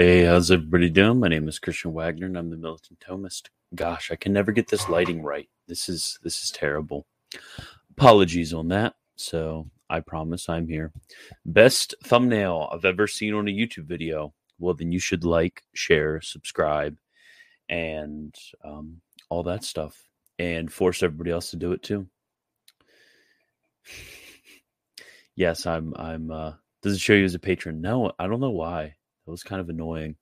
Hey, how's everybody doing? My name is Christian Wagner and I'm the Militant Thomist. Gosh, I can never get this lighting right. This is this is terrible. Apologies on that. So I promise I'm here. Best thumbnail I've ever seen on a YouTube video. Well, then you should like, share, subscribe, and um, all that stuff, and force everybody else to do it too. yes, I'm. I'm. uh Does it show you as a patron? No, I don't know why. That was kind of annoying.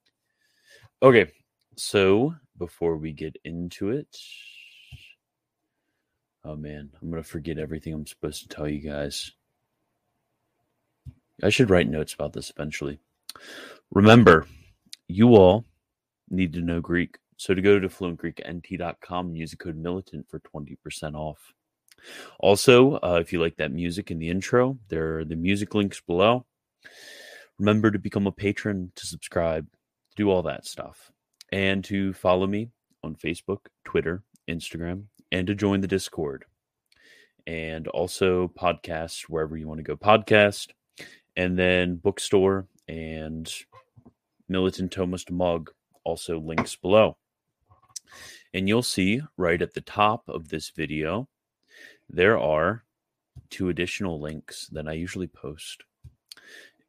Okay, so before we get into it, oh man, I'm gonna forget everything I'm supposed to tell you guys. I should write notes about this eventually. Remember, you all need to know Greek. So to go to fluentgreeknt.com and use the code militant for 20% off. Also, uh, if you like that music in the intro, there are the music links below. Remember to become a patron, to subscribe, do all that stuff, and to follow me on Facebook, Twitter, Instagram, and to join the Discord. And also podcast wherever you want to go podcast, and then bookstore and Militant Thomist mug, also links below. And you'll see right at the top of this video, there are two additional links that I usually post.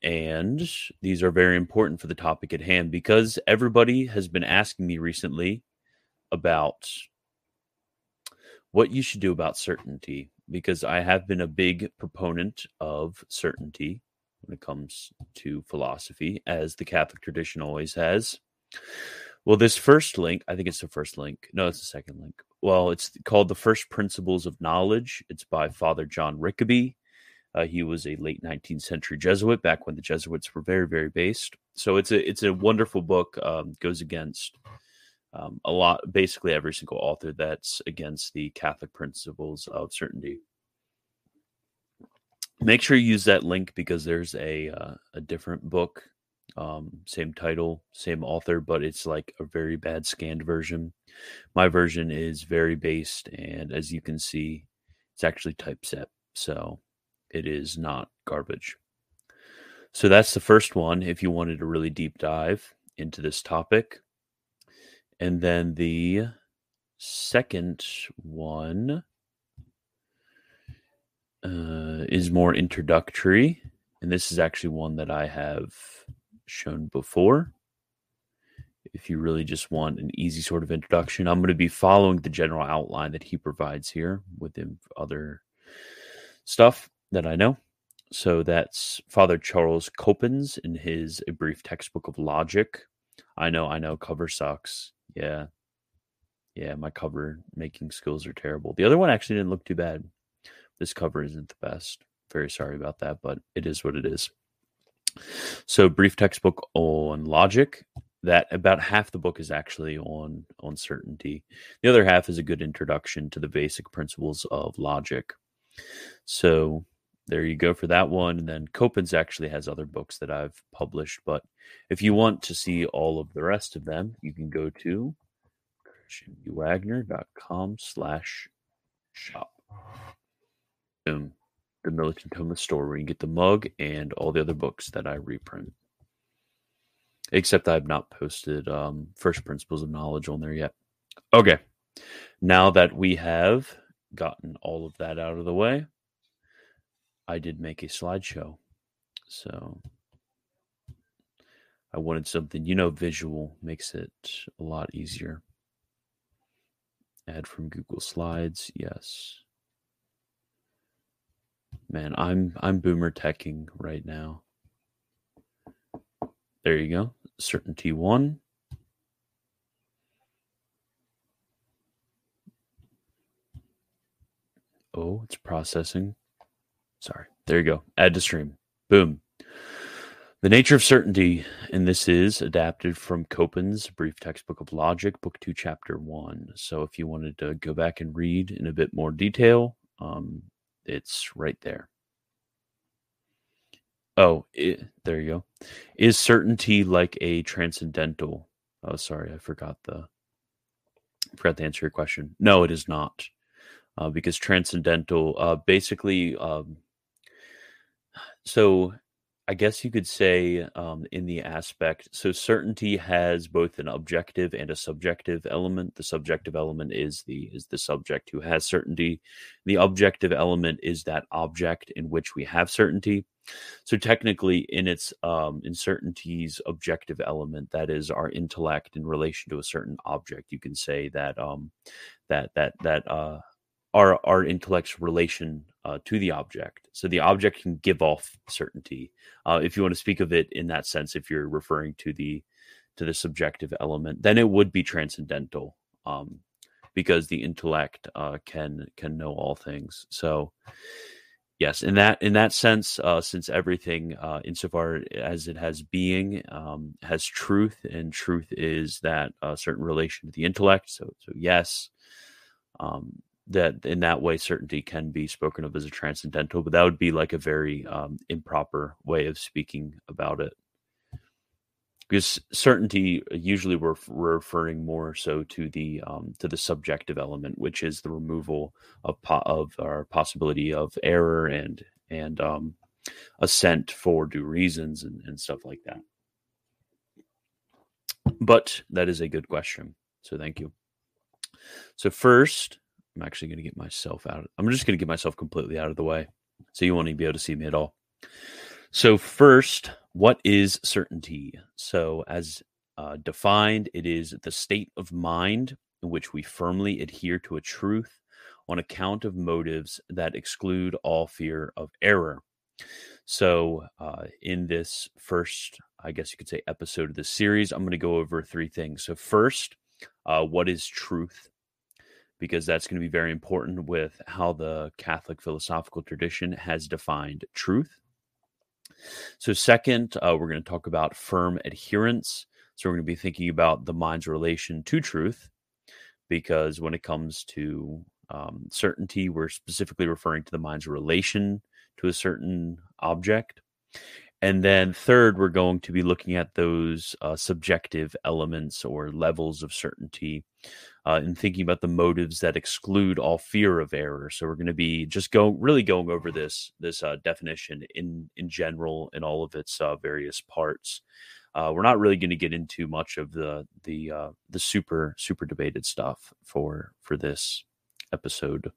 And these are very important for the topic at hand because everybody has been asking me recently about what you should do about certainty because I have been a big proponent of certainty when it comes to philosophy, as the Catholic tradition always has. Well, this first link, I think it's the first link. No, it's the second link. Well, it's called The First Principles of Knowledge. It's by Father John Rickaby. Uh, he was a late 19th century Jesuit back when the Jesuits were very, very based. So it's a it's a wonderful book. Um, goes against um, a lot, basically every single author that's against the Catholic principles of certainty make sure you use that link because there's a uh, a different book um, same title same author but it's like a very bad scanned version my version is very based and as you can see it's actually typeset so it is not garbage. So that's the first one if you wanted a really deep dive into this topic. And then the second one uh, is more introductory, and this is actually one that I have shown before. If you really just want an easy sort of introduction, I'm going to be following the general outline that he provides here with other stuff that I know. So that's Father Charles Coppens in his A Brief Textbook of Logic. I know, I know, cover sucks. Yeah. Yeah, my cover making skills are terrible. The other one actually didn't look too bad. This cover isn't the best. Very sorry about that, but it is what it is. So, brief textbook on logic. That about half the book is actually on on certainty. The other half is a good introduction to the basic principles of logic. So, there you go for that one. And then Coppens actually has other books that I've published. But if you want to see all of the rest of them, you can go to christianwagner.com slash shop Um, the Militant Thomist store where you get the mug and all the other books that I reprint. Except I've not posted um, First Principles of Knowledge on there yet. Okay. Now that we have gotten all of that out of the way, I did make a slideshow. So I wanted something, you know, visual makes it a lot easier. Add from Google Slides, yes. Man, I'm I'm boomer teching right now. There you go. Certainty one. Oh, it's processing. Sorry. There you go. Add to stream. Boom. The Nature of Certainty, and this is adapted from Coppens' Brief Textbook of Logic, Book 2, Chapter 1. So if you wanted to go back and read in a bit more detail, um, it's right there. Oh, it, there you go. Is certainty like a transcendental? Oh, sorry, I forgot the I forgot to answer your question. No, it is not, uh, because transcendental, uh, basically, um, so I guess you could say um, in the aspect. So certainty has both an objective and a subjective element. The subjective element is the is the subject who has certainty. The objective element is that object in which we have certainty. So technically, in its um, in certainty's objective element, that is our intellect in relation to a certain object, you can say that um, that that that uh, our our intellect's relation uh, to the object. So the object can give off certainty. Uh, if you want to speak of it in that sense, if you're referring to the to the subjective element, then it would be transcendental, um, because the intellect uh, can can know all things. So yes, in that in that sense, uh, since everything, uh, insofar as it has being, um, has truth, and truth is that uh, certain relation to the intellect. So so yes. Um, that in that way certainty can be spoken of as a transcendental but that would be like a very um, improper way of speaking about it. Because certainty uh, usually we're, we're referring more so to the um, to the subjective element which is the removal of po- of our possibility of error and and um, assent for due reasons and, and stuff like that. But that is a good question so thank you. So first I'm actually going to get myself out. I'm just going to get myself completely out of the way. So you won't even be able to see me at all. So, first, what is certainty? So, as uh, defined, it is the state of mind in which we firmly adhere to a truth on account of motives that exclude all fear of error. So, uh, in this first, I guess you could say, episode of this series, I'm going to go over three things. So, first, uh, what is truth? Because that's going to be very important with how the Catholic philosophical tradition has defined truth. So, second, uh, we're going to talk about firm adherence. So, we're going to be thinking about the mind's relation to truth, because when it comes to um, certainty, we're specifically referring to the mind's relation to a certain object. And then, third, we're going to be looking at those uh, subjective elements or levels of certainty uh, and thinking about the motives that exclude all fear of error. So we're going to be just go really going over this this uh, definition in in general in all of its uh, various parts. Uh, we're not really going to get into much of the the uh, the super super debated stuff for for this episode.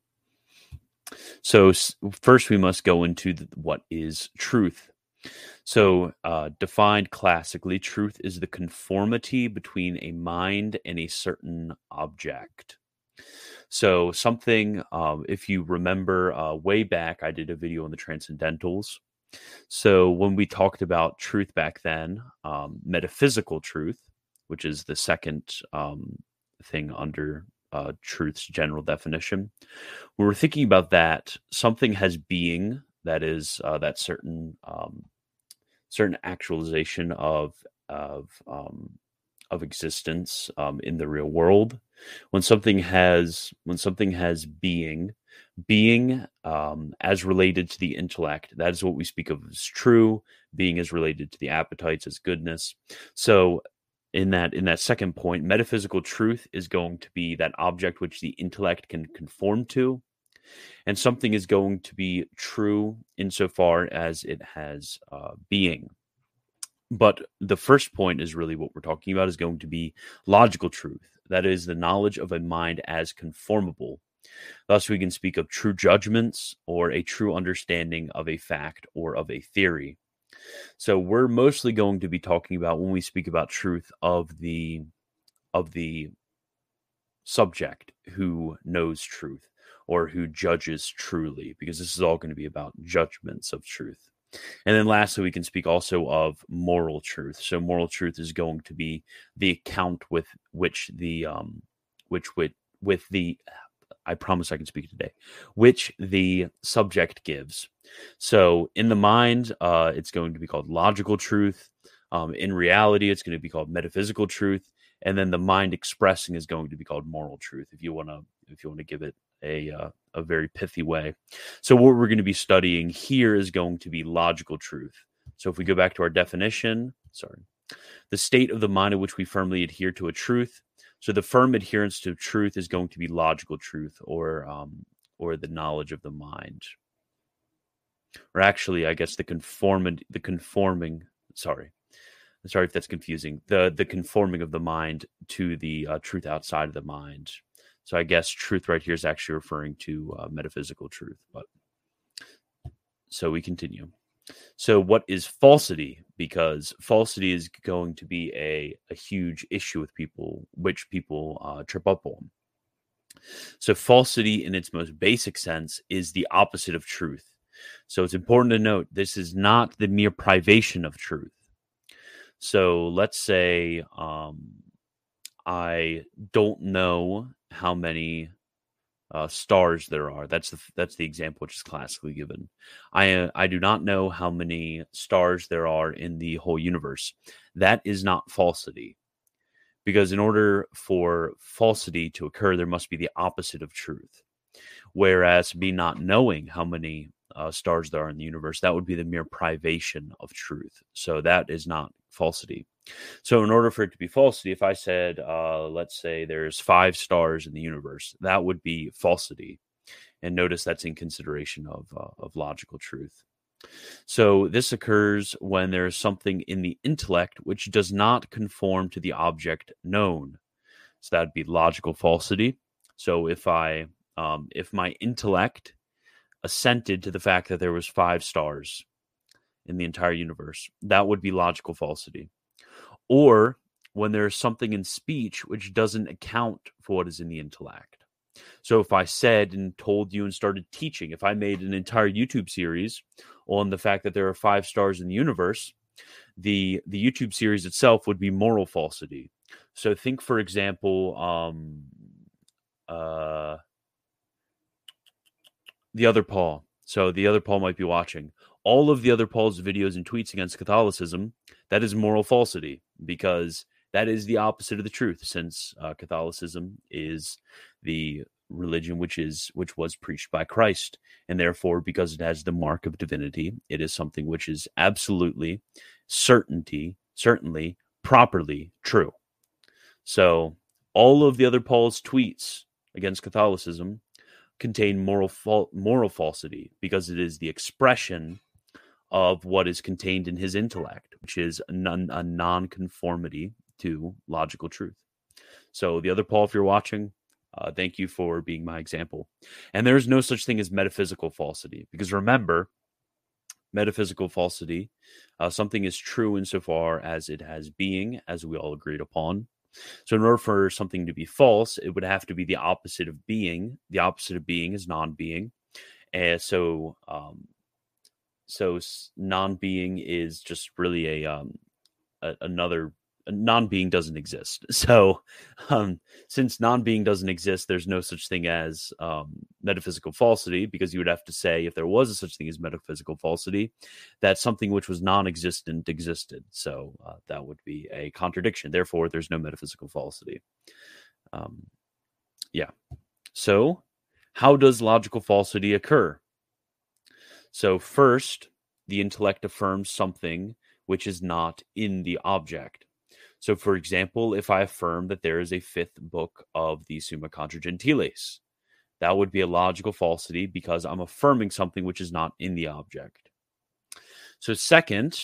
So first, we must go into the, what is truth. So, uh, defined classically, truth is the conformity between a mind and a certain object. So, something, um, if you remember uh, way back, I did a video on the transcendentals. So, when we talked about truth back then, um, metaphysical truth, which is the second um, thing under uh, truth's general definition, we were thinking about that something has being that is uh, that certain um, certain actualization of of um, of existence um, in the real world. When something has when something has being, being um, as related to the intellect, that is what we speak of as true. Being is related to the appetites as goodness. So in that in that second point metaphysical truth is going to be that object which the intellect can conform to and something is going to be true insofar as it has uh, being. But the first point is really what we're talking about is going to be logical truth. That is the knowledge of a mind as conformable. Thus, we can speak of true judgments or a true understanding of a fact or of a theory. So, we're mostly going to be talking about when we speak about truth of the of the subject who knows truth or who judges truly, because this is all going to be about judgments of truth. And then lastly, we can speak also of moral truth. So moral truth is going to be the account with which the um which with with the I promise I can speak today, which the subject gives. So in the mind, uh, it's going to be called logical truth. Um, in reality, it's going to be called metaphysical truth, and then the mind expressing is going to be called moral truth. If you want to, if you want to give it a uh, a very pithy way. So what we're going to be studying here is going to be logical truth. So if we go back to our definition, sorry, the state of the mind in which we firmly adhere to a truth. So the firm adherence to truth is going to be logical truth or um, or the knowledge of the mind. or actually, I guess the conforming, the conforming. Sorry, sorry if that's confusing. The the conforming of the mind to the uh, truth outside of the mind. So I guess truth right here is actually referring to uh, metaphysical truth. But so we continue. So what is falsity? Because falsity is going to be a, a huge issue with people, which people uh, trip up on. So falsity in its most basic sense is the opposite of truth. So it's important to note this is not the mere privation of truth. So let's say um, I don't know how many uh, stars there are. That's the that's the example which is classically given. I uh, I do not know how many stars there are in the whole universe. That is not falsity, because in order for falsity to occur, there must be the opposite of truth. Whereas me not knowing how many uh, stars there are in the universe, that would be the mere privation of truth. So that is not falsity. So, in order for it to be falsity, if I said, uh, let's say there's five stars in the universe, that would be falsity. And notice that's in consideration of, uh, of logical truth. So, this occurs when there is something in the intellect which does not conform to the object known. So, that'd be logical falsity. So, if I, um, if my intellect assented to the fact that there was five stars in the entire universe, that would be logical falsity or when there's something in speech which doesn't account for what is in the intellect. So if I said and told you and started teaching, if I made an entire YouTube series on the fact that there are five stars in the universe, the the YouTube series itself would be moral falsity. So think, for example, um, uh, the other Paul. So the other Paul might be watching all of the other Paul's videos and tweets against Catholicism. That is moral falsity because that is the opposite of the truth since uh, catholicism is the religion which is which was preached by christ and therefore because it has the mark of divinity it is something which is absolutely certainty certainly properly true so all of the other paul's tweets against catholicism contain moral fa- moral falsity because it is the expression of what is contained in his intellect, which is a, non- a non-conformity to logical truth. So the other Paul, if you're watching, uh, thank you for being my example. And there is no such thing as metaphysical falsity because remember, metaphysical falsity, uh, something is true insofar as it has being, as we all agreed upon. So, in order for something to be false, it would have to be the opposite of being. The opposite of being is non being. And so, um, so non-being is just really a um a, another non-being doesn't exist. So um since non-being doesn't exist there's no such thing as um metaphysical falsity because you would have to say if there was a such thing as metaphysical falsity that something which was non-existent existed. So uh, that would be a contradiction. Therefore there's no metaphysical falsity. Um yeah. So how does logical falsity occur so, first, the intellect affirms something which is not in the object. So, for example, if I affirm that there is a fifth book of the Summa Contra Gentiles, that would be a logical falsity because I'm affirming something which is not in the object. So, second,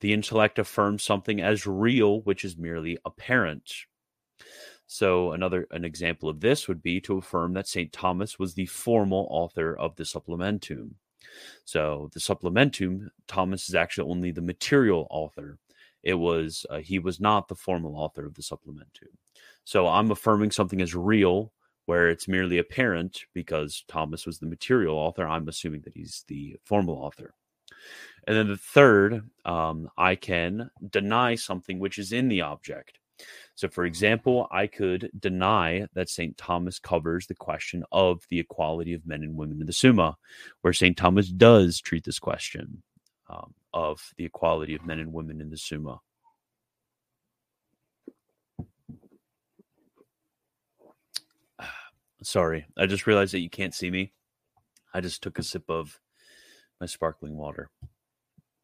the intellect affirms something as real which is merely apparent. So, another an example of this would be to affirm that St. Thomas was the formal author of the Supplementum. So the supplementum, Thomas is actually only the material author. It was uh, he was not the formal author of the supplementum. So I'm affirming something as real where it's merely apparent because Thomas was the material author. I'm assuming that he's the formal author. And then the third, um, I can deny something which is in the object. So, for example, I could deny that St. Thomas covers the question of the equality of men and women in the Summa, where St. Thomas does treat this question um, of the equality of men and women in the Summa. Sorry, I just realized that you can't see me. I just took a sip of my sparkling water.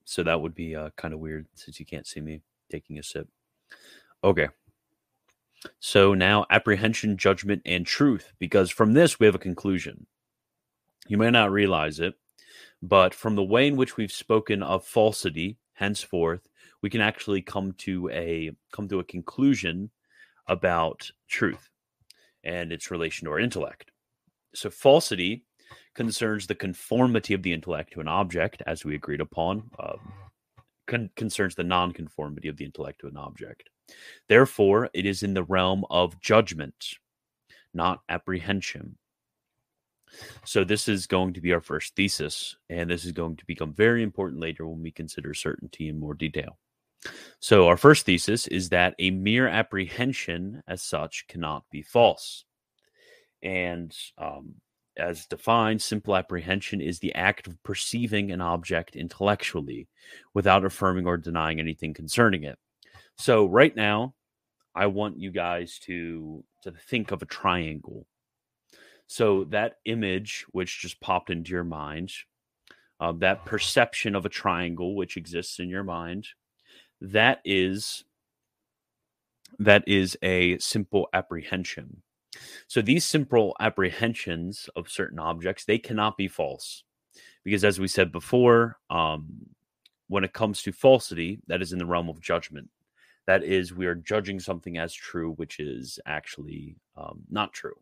So that would be uh, kind of weird since you can't see me taking a sip. Okay. So now apprehension, judgment, and truth, because from this we have a conclusion. You may not realize it, But from the way in which we've spoken of falsity, henceforth, we can actually come to a come to a conclusion about truth and its relation to our intellect. So falsity concerns the conformity of the intellect to an object, as we agreed upon. Um, con- concerns the nonconformity of the intellect to an object. Therefore, it is in the realm of judgment, not apprehension. So, this is going to be our first thesis, and this is going to become very important later when we consider certainty in more detail. So, our first thesis is that a mere apprehension as such cannot be false. And um, as defined, simple apprehension is the act of perceiving an object intellectually without affirming or denying anything concerning it. So, right now, I want you guys to, to think of a triangle so that image, which just popped into your mind, uh, that perception of a triangle which exists in your mind, that is that is a simple apprehension. So these simple apprehensions of certain objects they cannot be false, because as we said before, um, when it comes to falsity, that is in the realm of judgment. That is, we are judging something as true, which is actually um, not true.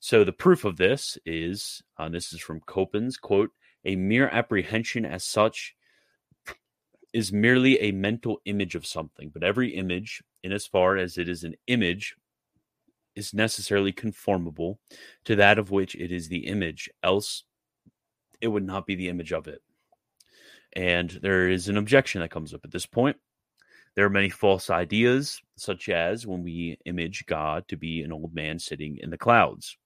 So the proof of this is, uh, this is from Coppens, quote, a mere apprehension as such is merely a mental image of something, but every image, in as far as it is an image, is necessarily conformable to that of which it is the image, else it would not be the image of it. And there is an objection that comes up at this point. There are many false ideas, such as when we image God to be an old man sitting in the clouds.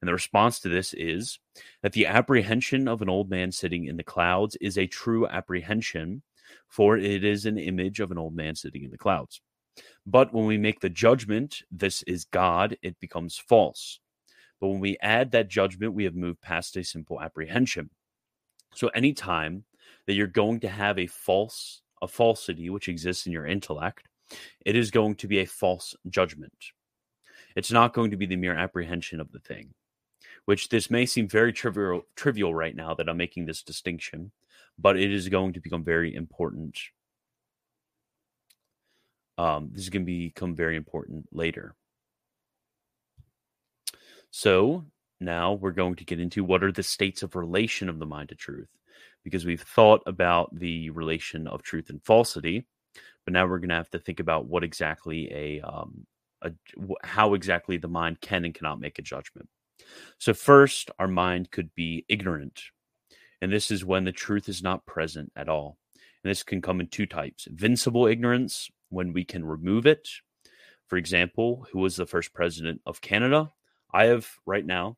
And the response to this is that the apprehension of an old man sitting in the clouds is a true apprehension, for it is an image of an old man sitting in the clouds. But when we make the judgment, this is God, it becomes false. But when we add that judgment, we have moved past a simple apprehension. So anytime that you're going to have a false, a falsity which exists in your intellect, it is going to be a false judgment. It's not going to be the mere apprehension of the thing, which this may seem very trivial, trivial right now that I'm making this distinction, but it is going to become very important. Um, this is going to become very important later. So now we're going to get into what are the states of relation of the mind to truth, because we've thought about the relation of truth and falsity, but now we're going to have to think about what exactly a um, a, how exactly the mind can and cannot make a judgment. So, first, our mind could be ignorant. And this is when the truth is not present at all. And this can come in two types invincible ignorance, when we can remove it. For example, who was the first president of Canada? I have right now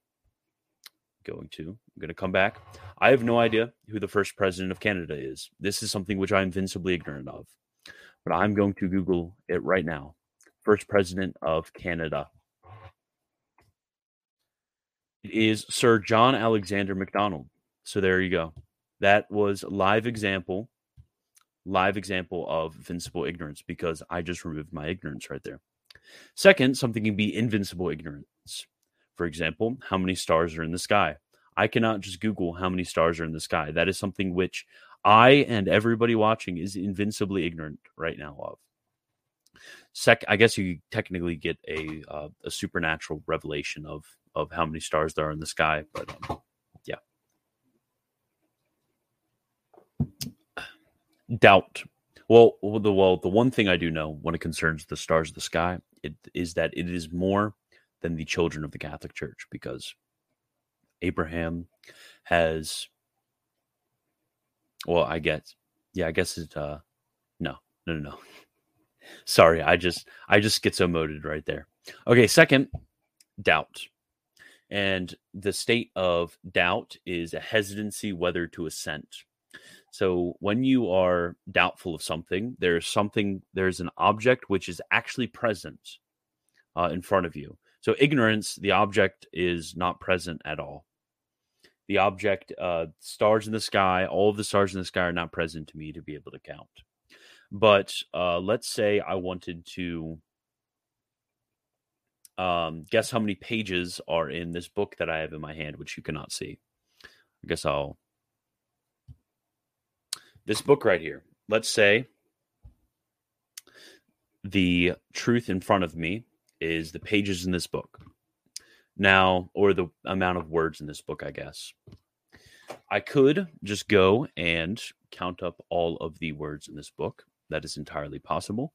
going to, I'm going to come back. I have no idea who the first president of Canada is. This is something which I'm invincibly ignorant of. But I'm going to Google it right now first president of Canada. It is Sir John Alexander Macdonald. So there you go. That was live example, live example of invincible ignorance because I just removed my ignorance right there. Second, something can be invincible ignorance. For example, how many stars are in the sky? I cannot just Google how many stars are in the sky. That is something which I and everybody watching is invincibly ignorant right now of sec i guess you technically get a uh, a supernatural revelation of of how many stars there are in the sky but um, yeah doubt well the well the one thing i do know when it concerns the stars of the sky it is that it is more than the children of the catholic church because abraham has well i guess yeah i guess it uh no no no no Sorry, I just I just schizomoted right there. Okay, second, doubt. And the state of doubt is a hesitancy whether to assent. So when you are doubtful of something, there's something, there's an object which is actually present uh, in front of you. So ignorance, the object is not present at all. The object, uh, stars in the sky, all of the stars in the sky are not present to me to be able to count. But uh, let's say I wanted to um, guess how many pages are in this book that I have in my hand, which you cannot see. I guess I'll this book right here. Let's say the truth in front of me is the pages in this book. Now, or the amount of words in this book, I guess. I could just go and count up all of the words in this book. That is entirely possible.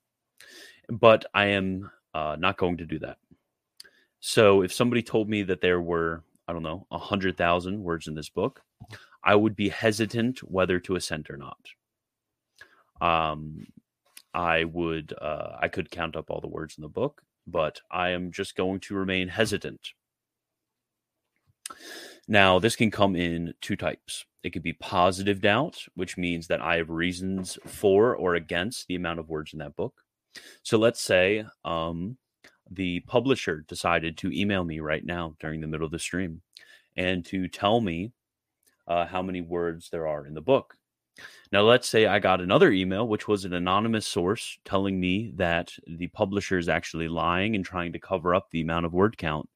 But I am uh, not going to do that. So if somebody told me that there were, I don't know, 100,000 words in this book, I would be hesitant whether to assent or not. Um, I would, uh, I could count up all the words in the book, but I am just going to remain hesitant. Now, this can come in two types. It could be positive doubt, which means that I have reasons for or against the amount of words in that book. So let's say um, the publisher decided to email me right now during the middle of the stream and to tell me uh, how many words there are in the book. Now, let's say I got another email, which was an anonymous source telling me that the publisher is actually lying and trying to cover up the amount of word count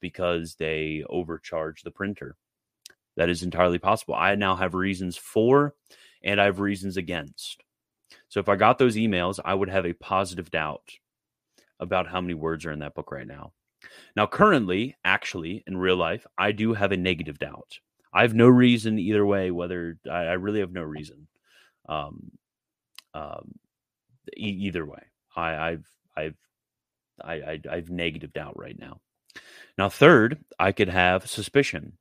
because they overcharge the printer. That is entirely possible. I now have reasons for and I have reasons against. So if I got those emails, I would have a positive doubt about how many words are in that book right now. Now, currently, actually, in real life, I do have a negative doubt. I have no reason either way, whether I, I really have no reason. Um, um, e- either way, I, I've, I've, I, I, I've negative doubt right now. Now, third, I could have suspicion.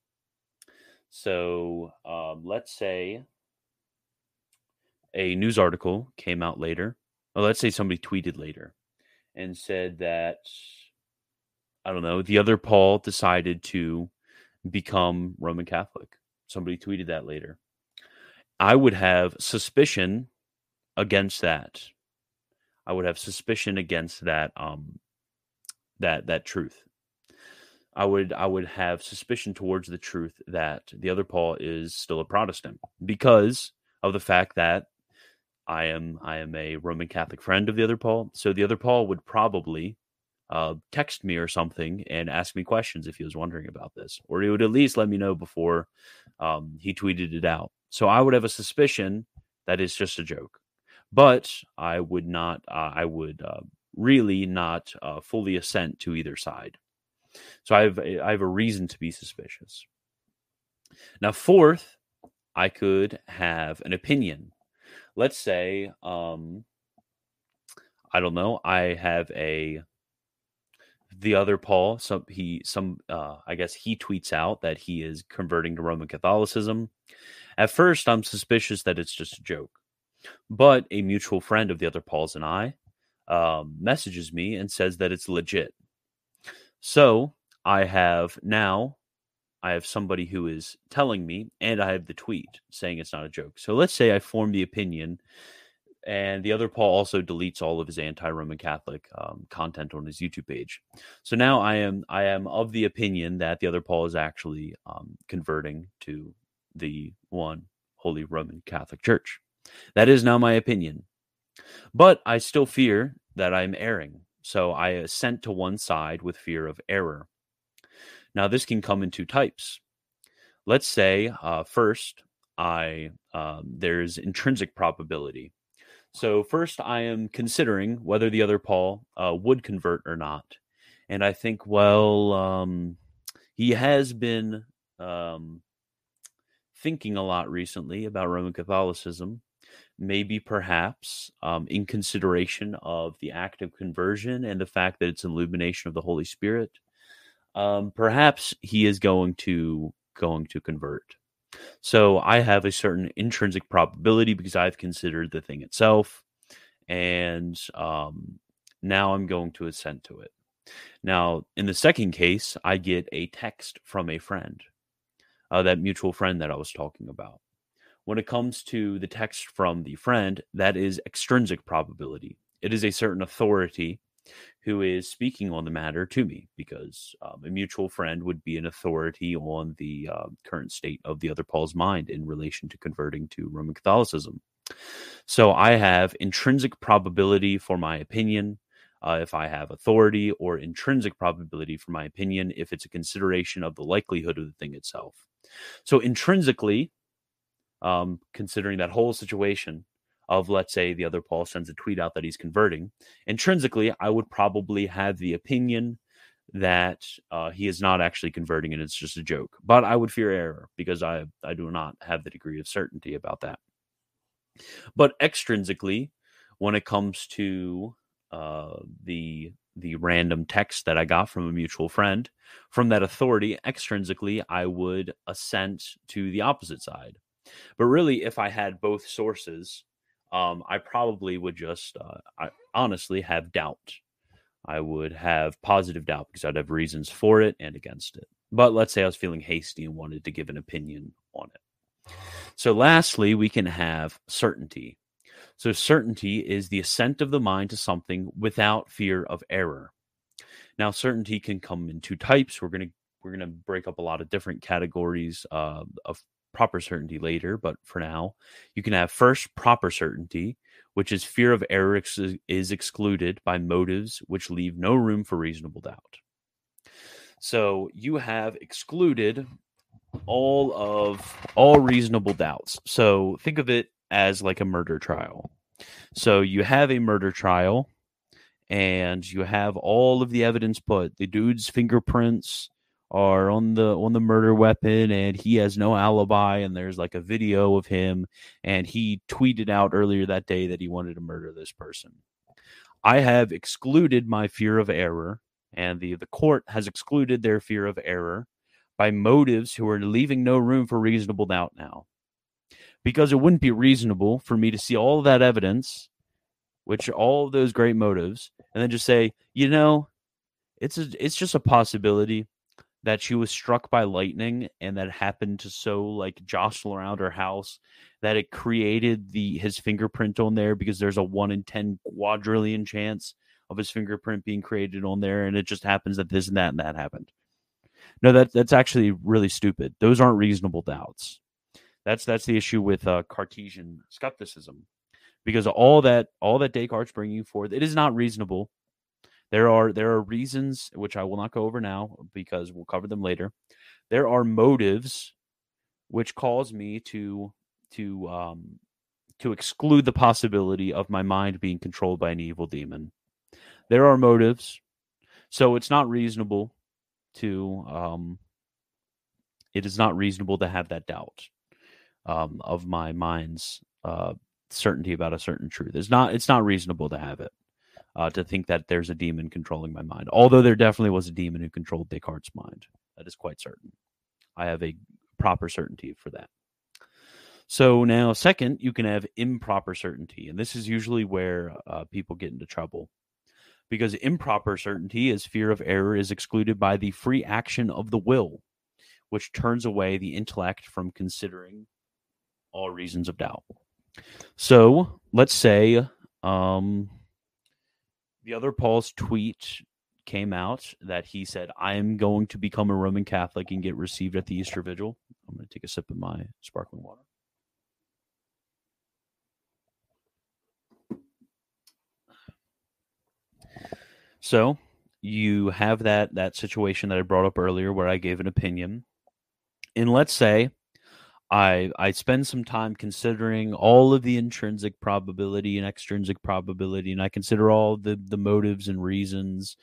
So um, let's say a news article came out later, or let's say somebody tweeted later and said that I don't know, the other Paul decided to become Roman Catholic. Somebody tweeted that later. I would have suspicion against that. I would have suspicion against that um that that truth. I would I would have suspicion towards the truth that the other Paul is still a Protestant because of the fact that I am I am a Roman Catholic friend of the other Paul. So the other Paul would probably uh, text me or something and ask me questions if he was wondering about this, or he would at least let me know before um, he tweeted it out. So I would have a suspicion that it's just a joke, but I would not. Uh, I would uh, really not uh, fully assent to either side. So I have I have a reason to be suspicious. Now, fourth, I could have an opinion. Let's say, um, I don't know, I have a the other Paul. Some he some uh, I guess he tweets out that he is converting to Roman Catholicism. At first, I'm suspicious that it's just a joke, but a mutual friend of the other Pauls and I um, messages me and says that it's legit. So I have now, I have somebody who is telling me, and I have the tweet saying it's not a joke. So let's say I form the opinion, and the other Paul also deletes all of his anti-Roman Catholic um, content on his YouTube page. So now I am I am of the opinion that the other Paul is actually um, converting to the one Holy Roman Catholic Church. That is now my opinion, but I still fear that I'm erring so I assent to one side with fear of error. Now, this can come in two types. Let's say, uh, first, I um, there's intrinsic probability. So first, I am considering whether the other Paul uh, would convert or not, and I think, well, um, he has been um, thinking a lot recently about Roman Catholicism, maybe perhaps um, in consideration of the act of conversion and the fact that it's an illumination of the Holy Spirit, um, perhaps he is going to going to convert. So I have a certain intrinsic probability because I've considered the thing itself, and um, now I'm going to assent to it. Now, in the second case, I get a text from a friend, uh, that mutual friend that I was talking about when it comes to the text from the friend, that is extrinsic probability. It is a certain authority who is speaking on the matter to me because um, a mutual friend would be an authority on the uh, current state of the other Paul's mind in relation to converting to Roman Catholicism. So I have intrinsic probability for my opinion. Uh, if I have authority, or intrinsic probability for my opinion, if it's a consideration of the likelihood of the thing itself. So, intrinsically, um, considering that whole situation of, let's say, the other Paul sends a tweet out that he's converting, intrinsically, I would probably have the opinion that uh, he is not actually converting and it's just a joke. But I would fear error because I I do not have the degree of certainty about that. But extrinsically, when it comes to uh, the the random text that I got from a mutual friend from that authority, extrinsically, I would assent to the opposite side. But really, if I had both sources, um, I probably would just, uh, I honestly have doubt. I would have positive doubt because I'd have reasons for it and against it. But let's say I was feeling hasty and wanted to give an opinion on it. So, lastly, we can have certainty. So, certainty is the assent of the mind to something without fear of error. Now, certainty can come in two types. We're going to we're going to break up a lot of different categories uh, of proper certainty later, but for now, you can have first proper certainty, which is fear of error ex- is excluded by motives which leave no room for reasonable doubt. So you have excluded all of all reasonable doubts. So think of it as like a murder trial. So you have a murder trial and you have all of the evidence put the dude's fingerprints are on the on the murder weapon and he has no alibi and there's like a video of him and he tweeted out earlier that day that he wanted to murder this person. I have excluded my fear of error and the the court has excluded their fear of error by motives who are leaving no room for reasonable doubt now. Because it wouldn't be reasonable for me to see all that evidence which all those great motives and then just say you know it's a, it's just a possibility that she was struck by lightning and that happened to so like jostle around her house that it created the his fingerprint on there because there's a 1 in 10 quadrillion chance of his fingerprint being created on there and it just happens that this and that and that happened. No that that's actually really stupid. Those aren't reasonable doubts. That's that's the issue with uh, cartesian skepticism because all that all that descartes bringing forth it is not reasonable there are there are reasons which I will not go over now because we'll cover them later. There are motives which cause me to to um, to exclude the possibility of my mind being controlled by an evil demon. There are motives, so it's not reasonable to um, it is not reasonable to have that doubt um, of my mind's uh, certainty about a certain truth. It's not it's not reasonable to have it uh, to think that there's a demon controlling my mind. Although there definitely was a demon who controlled Descartes' mind. That is quite certain. I have a proper certainty for that. So now, second, you can have improper certainty. And this is usually where uh, people get into trouble. Because improper certainty is fear of error is excluded by the free action of the will, which turns away the intellect from considering all reasons of doubt. So let's say um, the other Paul's tweet came out that he said, I am going to become a Roman Catholic and get received at the Easter Vigil. I'm going to take a sip of my sparkling water. So you have that that situation that I brought up earlier where I gave an opinion. And let's say I I spend some time considering all of the intrinsic probability and extrinsic probability, and I consider all the the motives and reasons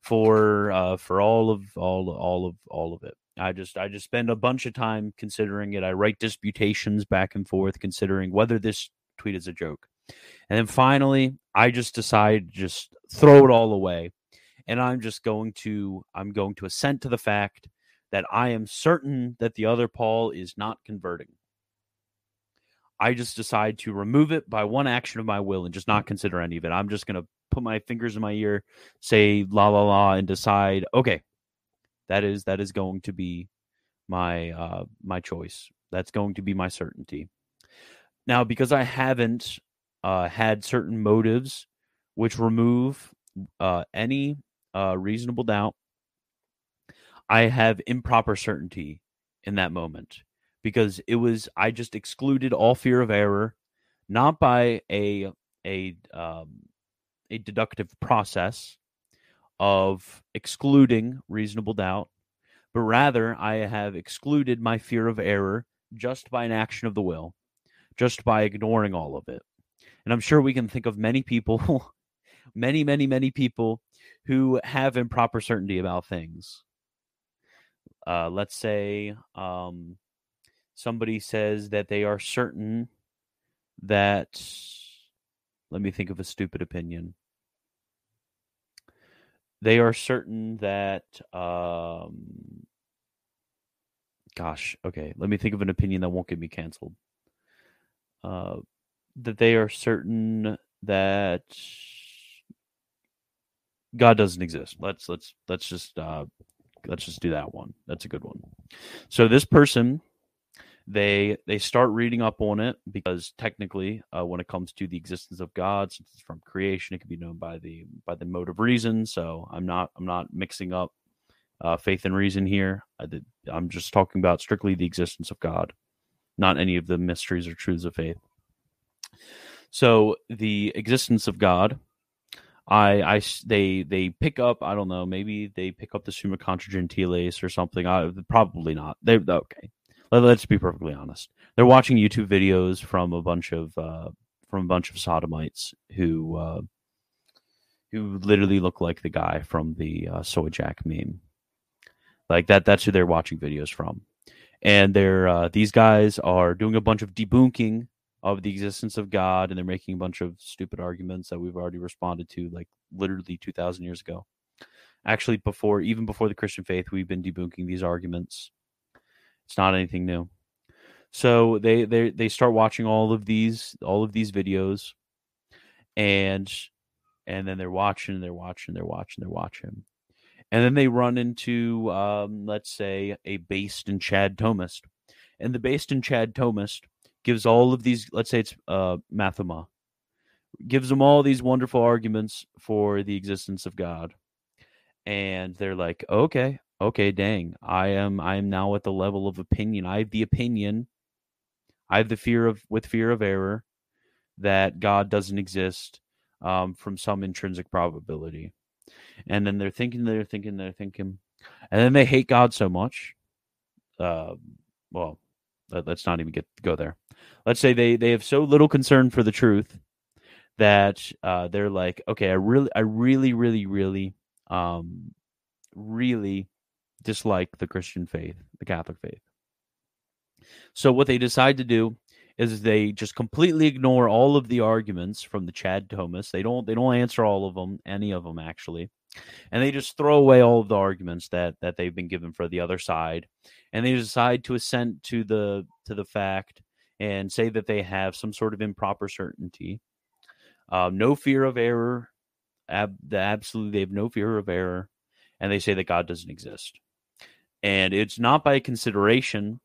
for uh, for all of all all of all of it. I just I just spend a bunch of time considering it. I write disputations back and forth, considering whether this tweet is a joke, and then finally I just decide just throw it all away, and I'm just going to I'm going to assent to the fact that I am certain that the other Paul is not converting. I just decide to remove it by one action of my will and just not consider any of it. I'm just going to put my fingers in my ear, say la la la, and decide, okay, that is that is going to be my uh, my choice. That's going to be my certainty. Now, because I haven't uh, had certain motives which remove uh, any uh, reasonable doubt I have improper certainty in that moment because it was I just excluded all fear of error, not by a a um, a deductive process of excluding reasonable doubt, but rather I have excluded my fear of error just by an action of the will. just by ignoring all of it. And I'm sure we can think of many people, many, many, many people who have improper certainty about things. Uh, let's say um, somebody says that they are certain that, let me think of a stupid opinion. They are certain that, um, gosh, okay, let me think of an opinion that won't get me canceled. Uh, that they are certain that God doesn't exist. Let's let's let's just uh, let's just do that one. That's a good one. So this person, they they start reading up on it because technically, uh, when it comes to the existence of God, since it's from creation, it can be known by the by the mode of reason. So I'm not I'm not mixing up uh, faith and reason here. I did, I'm just talking about strictly the existence of God, not any of the mysteries or truths of faith. So the existence of God I, I, they, they pick up. I don't know. Maybe they pick up the Gentiles or something. I probably not. They okay. Let, us be perfectly honest. They're watching YouTube videos from a bunch of uh, from a bunch of sodomites who uh, who literally look like the guy from the uh, Soy Jack meme. Like that. That's who they're watching videos from, and they're uh, these guys are doing a bunch of debunking of the existence of God, and they're making a bunch of stupid arguments that we've already responded to, like literally two thousand years ago. Actually, before even before the Christian faith, we've been debunking these arguments. It's not anything new. So they they they start watching all of these all of these videos, and and then they're watching, they're watching, they're watching, they're watching, and then they run into um, let's say a based in Chad Thomist, and the based in Chad Thomist gives all of these, let's say it's uh, Mathema, gives them all these wonderful arguments for the existence of God. And they're like, okay, okay, dang, I am, I am now at the level of opinion. I have the opinion, I have the fear of, with fear of error, that God doesn't exist um, from some intrinsic probability. And then they're thinking, they're thinking, they're thinking, and then they hate God so much. Uh, well, let's not even get go there. Let's say they they have so little concern for the truth that uh, they're like, okay, I really, I really, really, really, um, really dislike the Christian faith, the Catholic faith. So what they decide to do is they just completely ignore all of the arguments from the Chad Thomist. They don't they don't answer all of them, any of them actually, and they just throw away all of the arguments that that they've been given for the other side, and they decide to assent to the to the fact and say that they have some sort of improper certainty, um, no fear of error, ab- absolutely they have no fear of error, and they say that God doesn't exist, and it's not by consideration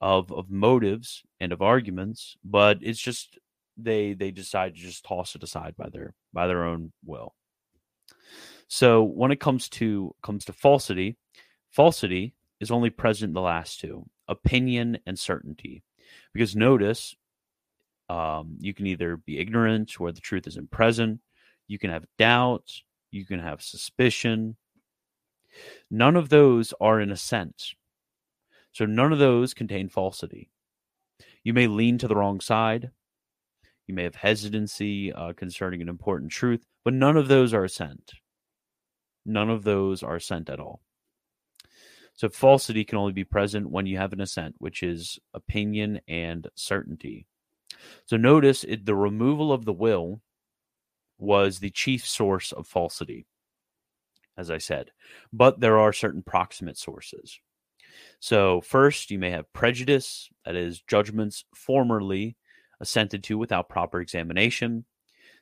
of of motives and of arguments, but it's just they they decide to just toss it aside by their by their own will. So when it comes to comes to falsity, falsity is only present in the last two opinion and certainty. Because notice, um, you can either be ignorant where the truth isn't present, you can have doubt, you can have suspicion. None of those are in assent. So none of those contain falsity. You may lean to the wrong side. You may have hesitancy uh, concerning an important truth, but none of those are assent. None of those are assent at all. So falsity can only be present when you have an assent, which is opinion and certainty. So notice it, the removal of the will was the chief source of falsity, as I said. But there are certain proximate sources. So, first, you may have prejudice, that is, judgments formerly assented to without proper examination.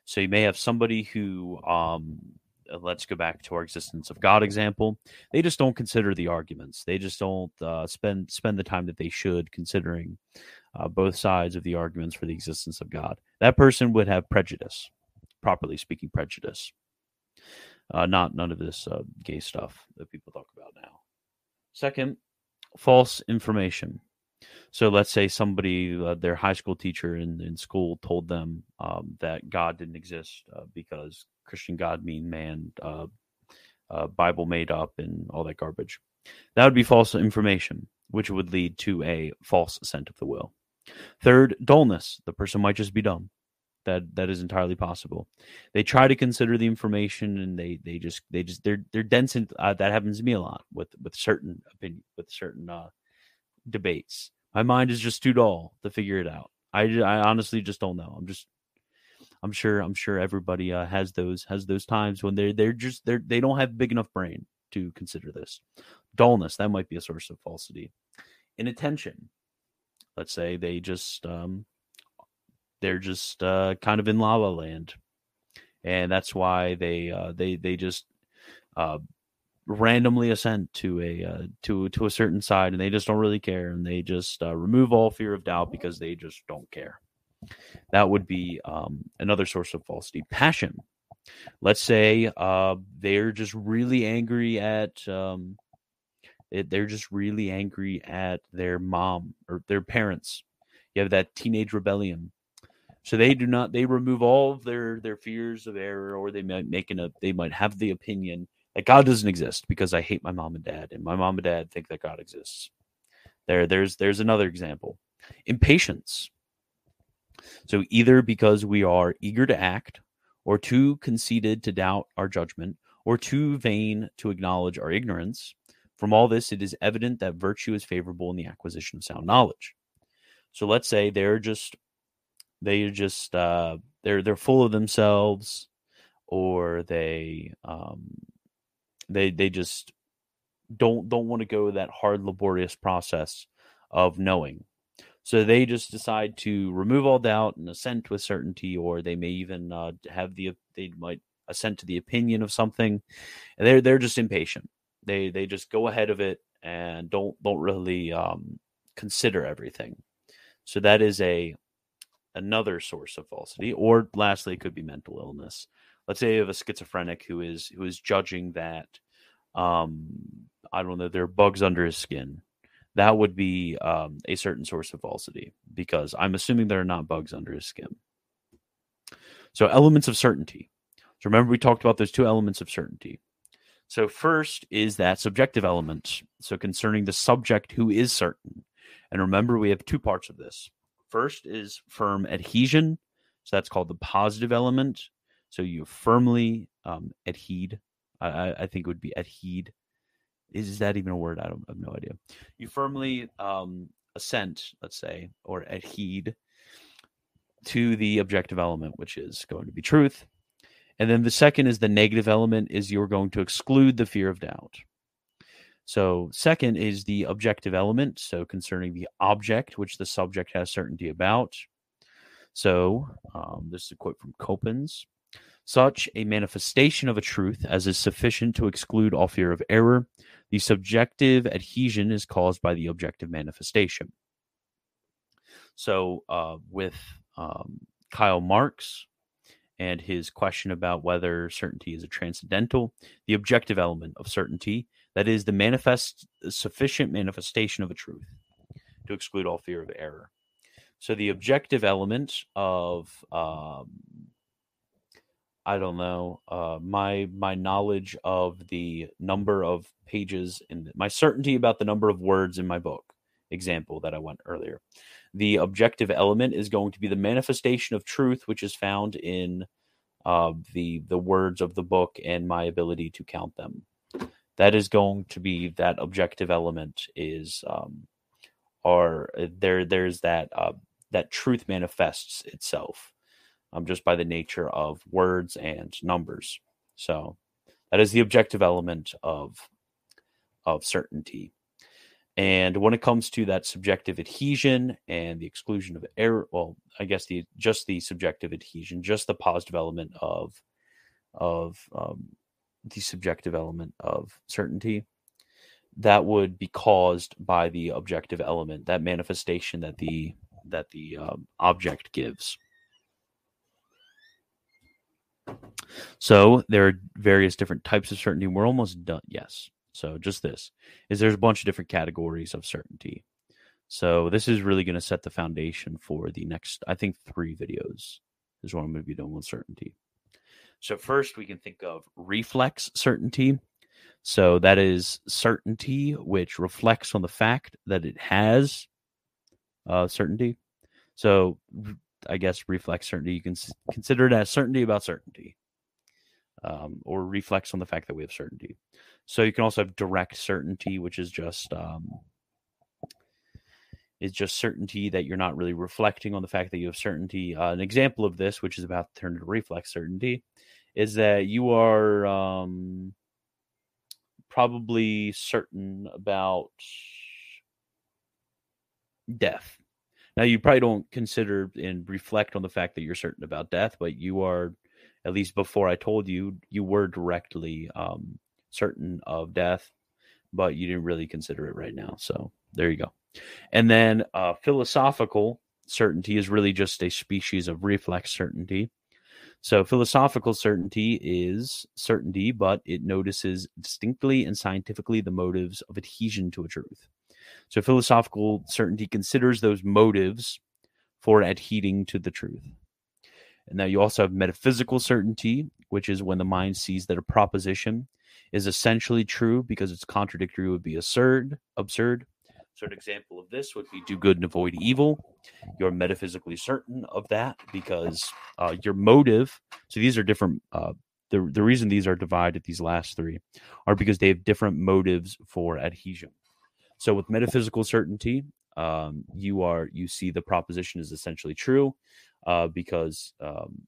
So, you may have somebody who um, let's go back to our existence of God example. They just don't consider the arguments. They just don't uh, spend spend the time that they should considering uh, both sides of the arguments for the existence of God. That person would have prejudice, properly speaking, prejudice. Uh, not none of this uh, gay stuff that people talk about now. Second, false information. So let's say somebody, uh, their high school teacher in, in school told them um, that God didn't exist uh, because Christian God mean man, uh, uh, Bible made up, and all that garbage. That would be false information, which would lead to a false assent of the will. Third, dullness. The person might just be dumb. That that is entirely possible. They try to consider the information, and they they just they just they're they're dense. In, uh, that happens to me a lot with with certain opinion with certain uh, debates. My mind is just too dull to figure it out. I I honestly just don't know. I'm just I'm sure I'm sure everybody uh, has those has those times when they're they're just they're they don't have big enough brain to consider this. Dullness that might be a source of falsity. Inattention. Let's say they just um, they're just uh, kind of in la la land, and that's why they uh, they they just uh, randomly assent to a uh, to to a certain side, and they just don't really care, and they just uh, remove all fear of doubt because they just don't care. That would be um, another source of falsity. Passion. Let's say uh, they're just really angry at um, they're just really angry at their mom or their parents. You have that teenage rebellion. So they do not they remove all of their their fears of error, or they might make an they might have the opinion that God doesn't exist because I hate my mom and dad, and my mom and dad think that God exists. There, there's there's another example. Impatience. So either because we are eager to act, or too conceited to doubt our judgment, or too vain to acknowledge our ignorance, from all this, it is evident that virtue is favorable in the acquisition of sound knowledge. So let's say they're just they just uh, they're they're full of themselves, or they um, they they just don't don't want to go that hard laborious process of knowing. So they just decide to remove all doubt and assent with certainty, or they may even uh, have the they might assent to the opinion of something. And they're they're just impatient. They they just go ahead of it and don't don't really um, consider everything. So that is a another source of falsity. Or lastly, it could be mental illness. Let's say you have a schizophrenic who is who is judging that um, I don't know there are bugs under his skin. That would be um, a certain source of falsity because I'm assuming there are not bugs under his skin. So elements of certainty. So remember we talked about those two elements of certainty. So, first is that subjective element. So, concerning the subject who is certain. And remember, we have two parts of this. First is firm adhesion. So, that's called the positive element. So, you firmly um, adhered. I, I think it would be adhered. Is that even a word? I, don't, I have no idea. You firmly um, assent, let's say, or adhered to the objective element, which is going to be truth. And then the second is the negative element is you're going to exclude the fear of doubt. So, second is the objective element. So, concerning the object, which the subject has certainty about. So, um, this is a quote from Coppens. Such a manifestation of a truth as is sufficient to exclude all fear of error. The subjective adhesion is caused by the objective manifestation. So, uh, with um, Karl Marx, and his question about whether certainty is a transcendental, the objective element of certainty, that is, the manifest sufficient manifestation of a truth to exclude all fear of error. So the objective element of um, I don't know uh, my my knowledge of the number of pages and my certainty about the number of words in my book example that I went earlier the objective element is going to be the manifestation of truth, which is found in uh, the the words of the book and my ability to count them. That is going to be that objective element is um, or uh, there there's that uh, that truth manifests itself um, just by the nature of words and numbers. So that is the objective element of of certainty. And when it comes to that subjective adhesion and the exclusion of error, well, I guess the just the subjective adhesion, just the positive element of of um, the subjective element of certainty, that would be caused by the objective element, that manifestation that the that the um, object gives. So there are various different types of certainty. We're almost done. Yes. So just this is there's a bunch of different categories of certainty. So this is really going to set the foundation for the next, I think, three videos is what I'm going to be doing with certainty. So first we can think of reflex certainty. So that is certainty which reflects on the fact that it has uh, certainty. So I guess reflex certainty, you can consider it as certainty about certainty. Um, or reflex on the fact that we have certainty. So you can also have direct certainty, which is just um, is just certainty that you're not really reflecting on the fact that you have certainty. Uh, an example of this, which is about to turn to reflex certainty, is that you are um, probably certain about death. Now, you probably don't consider and reflect on the fact that you're certain about death, but you are, at least before I told you, you were directly um, certain of death, but you didn't really consider it right now. So there you go. And then uh, philosophical certainty is really just a species of reflex certainty. So philosophical certainty is certainty, but it notices distinctly and scientifically the motives of adhesion to a truth. So philosophical certainty considers those motives for adhering to the truth. And now you also have metaphysical certainty, which is when the mind sees that a proposition is essentially true because its contradictory would be absurd, absurd, so, an example of this would be do good and avoid evil. You're metaphysically certain of that because uh, your motive. So, these are different. Uh, the, the reason these are divided, these last three, are because they have different motives for adhesion. So, with metaphysical certainty, um, you are you see the proposition is essentially true uh, because um,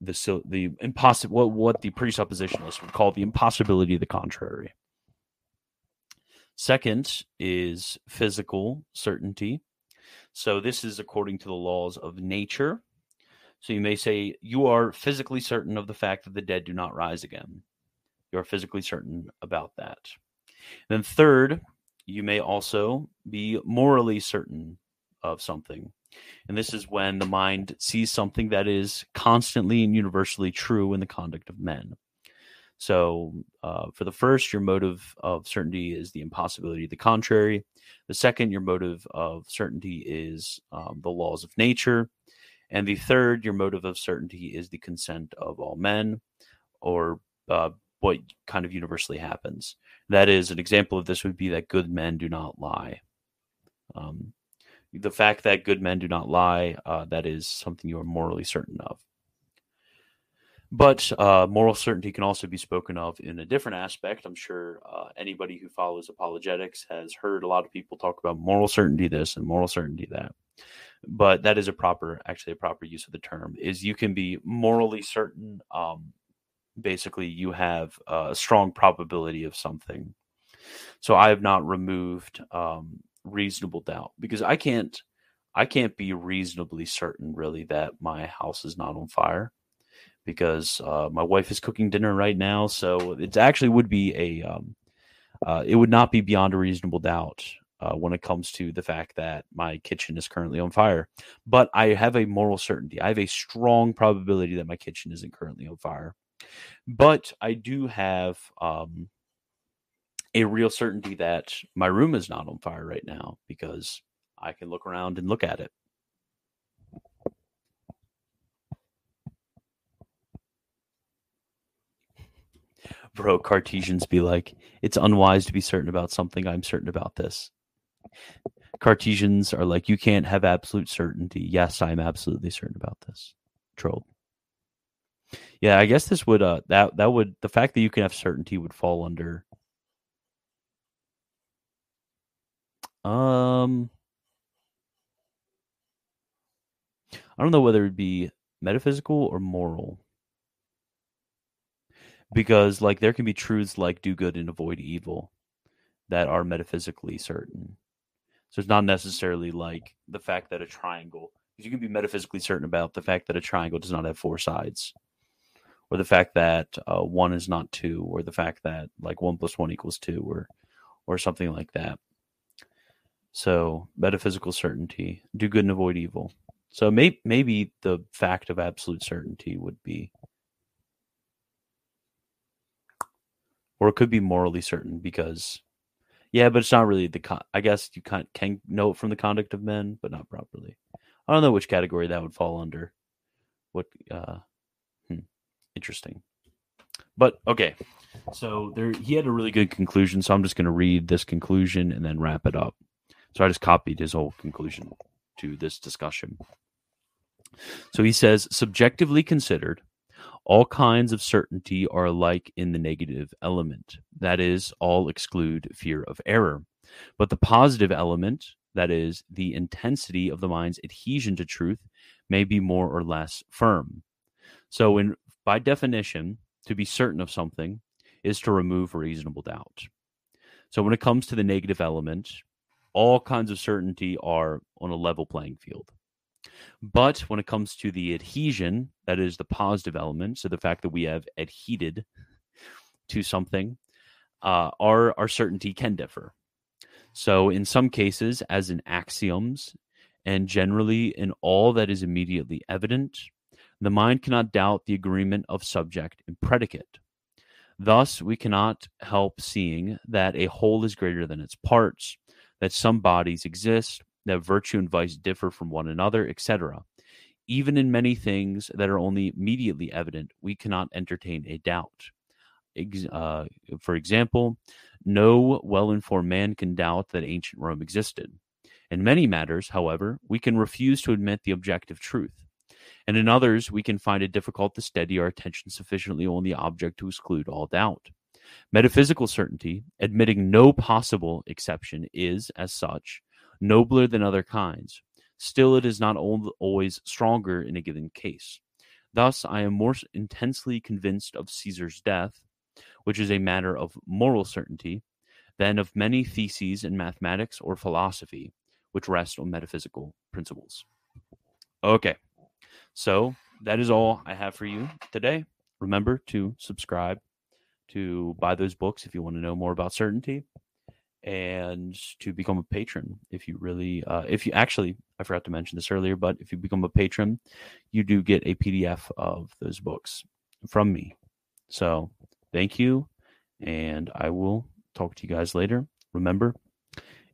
the so the impossible what, what the presuppositionalists would call the impossibility of the contrary. Second is physical certainty. So this is according to the laws of nature. So you may say you are physically certain of the fact that the dead do not rise again. You are physically certain about that. And then third, you may also be morally certain of something. And this is when the mind sees something that is constantly and universally true in the conduct of men. So, uh, for the first, your motive of certainty is the impossibility of the contrary. The second, your motive of certainty is um, the laws of nature. And the third, your motive of certainty is the consent of all men, or uh, what kind of universally happens. That is, an example of this would be that good men do not lie. Um, the fact that good men do not lie, uh, that is something you are morally certain of. But uh, moral certainty can also be spoken of in a different aspect. I'm sure uh, anybody who follows apologetics has heard a lot of people talk about moral certainty this and moral certainty that. But that is a proper, actually, a proper use of the term. Is you can be morally certain. Um, basically, you have a strong probability of something. So I have not removed um, reasonable doubt because I can't, I can't be reasonably certain really that my house is not on fire because uh, my wife is cooking dinner right now. So it actually would be a, um, uh, it would not be beyond a reasonable doubt uh, when it comes to the fact that my kitchen is currently on fire. But I have a moral certainty. I have a strong probability that my kitchen isn't currently on fire. But I do have um, a real certainty that my room is not on fire right now because I can look around and look at it. bro, Cartesians be like, it's unwise to be certain about something. I'm certain about this. Cartesians are like, you can't have absolute certainty. Yes, I'm absolutely certain about this. Trolled. Yeah, I guess this would uh that that would the fact that you can have certainty would fall under um I don't know whether it'd be metaphysical or moral. Because like there can be truths like do good and avoid evil that are metaphysically certain. So it's not necessarily like the fact that a triangle you can be metaphysically certain about the fact that a triangle does not have four sides or the fact that uh, one is not two or the fact that like one plus one equals two or or something like that. So metaphysical certainty do good and avoid evil. So may- maybe the fact of absolute certainty would be or it could be morally certain because yeah but it's not really the con- i guess you can, can know it from the conduct of men but not properly. I don't know which category that would fall under. What uh interesting but okay so there he had a really good conclusion so i'm just going to read this conclusion and then wrap it up so i just copied his whole conclusion to this discussion So he says, subjectively considered, all kinds of certainty are alike in the negative element. That is, all exclude fear of error. But the positive element, that is, the intensity of the mind's adhesion to truth, may be more or less firm. So, in, by definition, to be certain of something is to remove reasonable doubt. So, when it comes to the negative element, all kinds of certainty are on a level playing field. But when it comes to the adhesion, that is the positive element, so the fact that we have adhered to something, uh, our our certainty can differ. So in some cases, as in axioms, and generally in all that is immediately evident, the mind cannot doubt the agreement of subject and predicate. Thus, we cannot help seeing that a whole is greater than its parts, that some bodies exist, that virtue and vice differ from one another, etc. Even in many things that are only immediately evident, we cannot entertain a doubt. Uh, for example, no well informed man can doubt that ancient Rome existed. In many matters, however, we can refuse to admit the objective truth. And in others, we can find it difficult to steady our attention sufficiently on the object to exclude all doubt. Metaphysical certainty, admitting no possible exception, is, as such, nobler than other kinds. Still, it is not always stronger in a given case. Thus, I am more intensely convinced of Caesar's death, which is a matter of moral certainty, than of many theses in mathematics or philosophy, which rest on metaphysical principles. Okay, so that is all I have for you today. Remember to subscribe, to buy those books if you want to know more about certainty and to become a patron if you really uh, if you actually i forgot to mention this earlier but if you become a patron you do get a pdf of those books from me. So thank you and i will talk to you guys later. Remember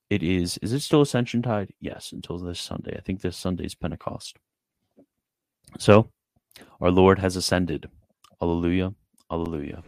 it is is it still ascension tide? Yes until this sunday. I think this sunday is pentecost so our lord has ascended. Alleluia alleluia